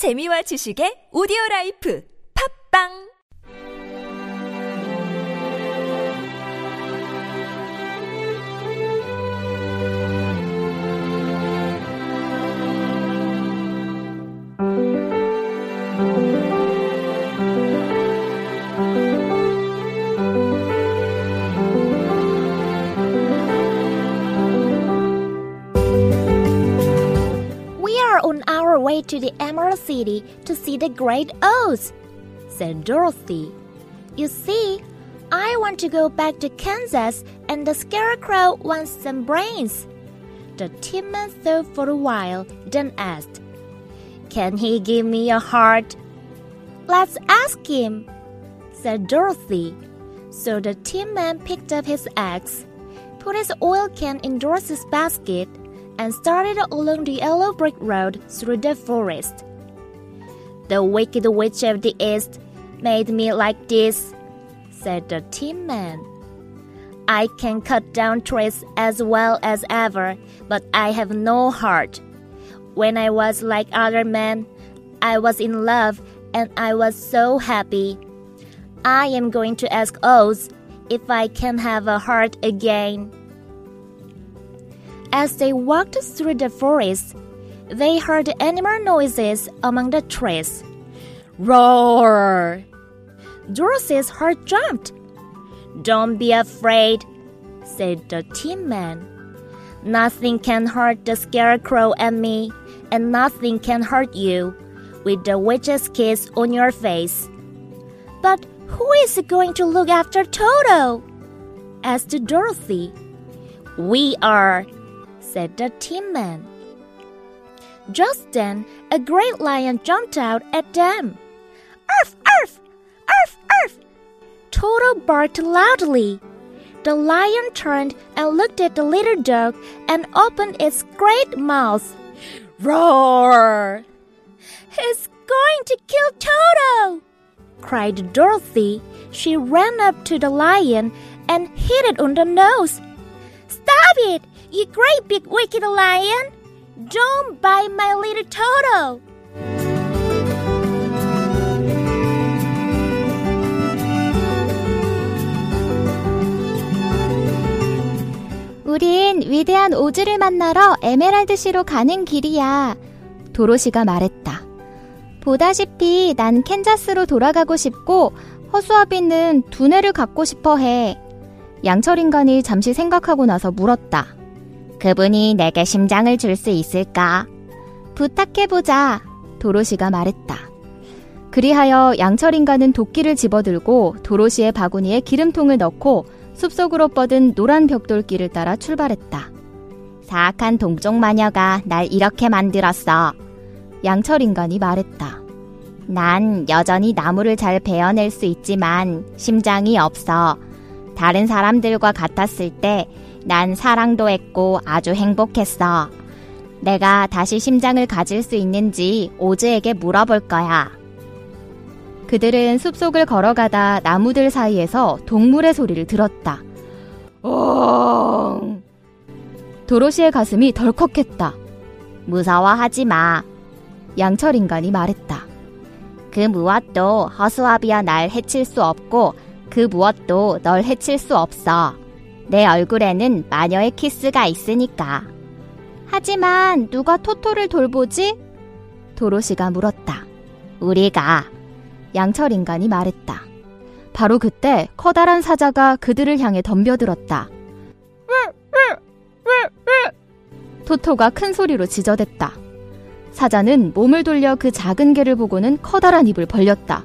재미와 지식의 오디오 라이프 팝빵 Way to the Emerald City to see the Great Oz, said Dorothy. You see, I want to go back to Kansas and the Scarecrow wants some brains. The tin man thought for a while, then asked, Can he give me a heart? Let's ask him, said Dorothy. So the tin man picked up his axe, put his oil can in Dorothy's basket, and started along the yellow brick road through the forest. The wicked witch of the east made me like this, said the tin man. I can cut down trees as well as ever, but I have no heart. When I was like other men, I was in love and I was so happy. I am going to ask Oz if I can have a heart again. As they walked through the forest, they heard animal noises among the trees. Roar! Dorothy's heart jumped. Don't be afraid, said the Tin Man. Nothing can hurt the Scarecrow and me, and nothing can hurt you, with the witch's kiss on your face. But who is going to look after Toto? asked Dorothy. We are, said the Tin Man. Just then, a great lion jumped out at them. Arf, arf, arf, arf! Toto barked loudly. The lion turned and looked at the little dog and opened its great mouth. Roar! He's going to kill Toto! cried Dorothy. She ran up to the lion and hit it on the nose. Stop it, you great big wicked lion! Don't bite my little Toto! 우린 위대한 오즈를 만나러 에메랄드시로 가는 길이야. 도로시가 말했다. 보다시피 난 캔자스로 돌아가고 싶고 허수아비는 두뇌를 갖고 싶어 해. 양철 인간이 잠시 생각하고 나서 물었다. 그분이 내게 심장을 줄 수 있을까? 부탁해보자. 도로시가 말했다. 그리하여 양철 인간은 도끼를 집어들고 도로시의 바구니에 기름통을 넣고 숲속으로 뻗은 노란 벽돌길을 따라 출발했다. 사악한 동쪽 마녀가 날 이렇게 만들었어. 양철 인간이 말했다. 난 여전히 나무를 잘 베어낼 수 있지만 심장이 없어. 다른 사람들과 같았을 때 난 사랑도 했고 아주 행복했어. 내가 다시 심장을 가질 수 있는지 오즈에게 물어볼 거야. 그들은 숲속을 걸어가다 나무들 사이에서 동물의 소리를 들었다. 엉! 도로시의 가슴이 덜컥했다. 무서워하지 마. 양철 인간이 말했다. 그 무엇도 허수아비와 날 해칠 수 없고 그 무엇도 널 해칠 수 없어. 내 얼굴에는 마녀의 키스가 있으니까. 하지만 누가 토토를 돌보지? 도로시가 물었다. 우리가. 양철 인간이 말했다. 바로 그때 커다란 사자가 그들을 향해 덤벼들었다. 토토가 큰 소리로 지저댔다. 사자는 몸을 돌려 그 작은 개를 보고는 커다란 입을 벌렸다.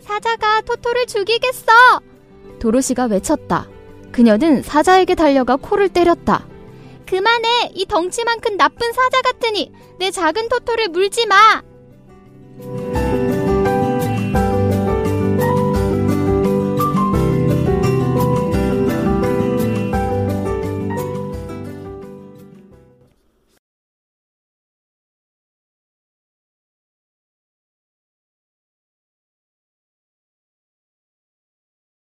사자가 토토를 죽이겠어! 도로시가 외쳤다. 그녀는 사자에게 달려가 코를 때렸다. 그만해! 이 덩치만큼 나쁜 사자 같으니 내 작은 토토를 물지 마!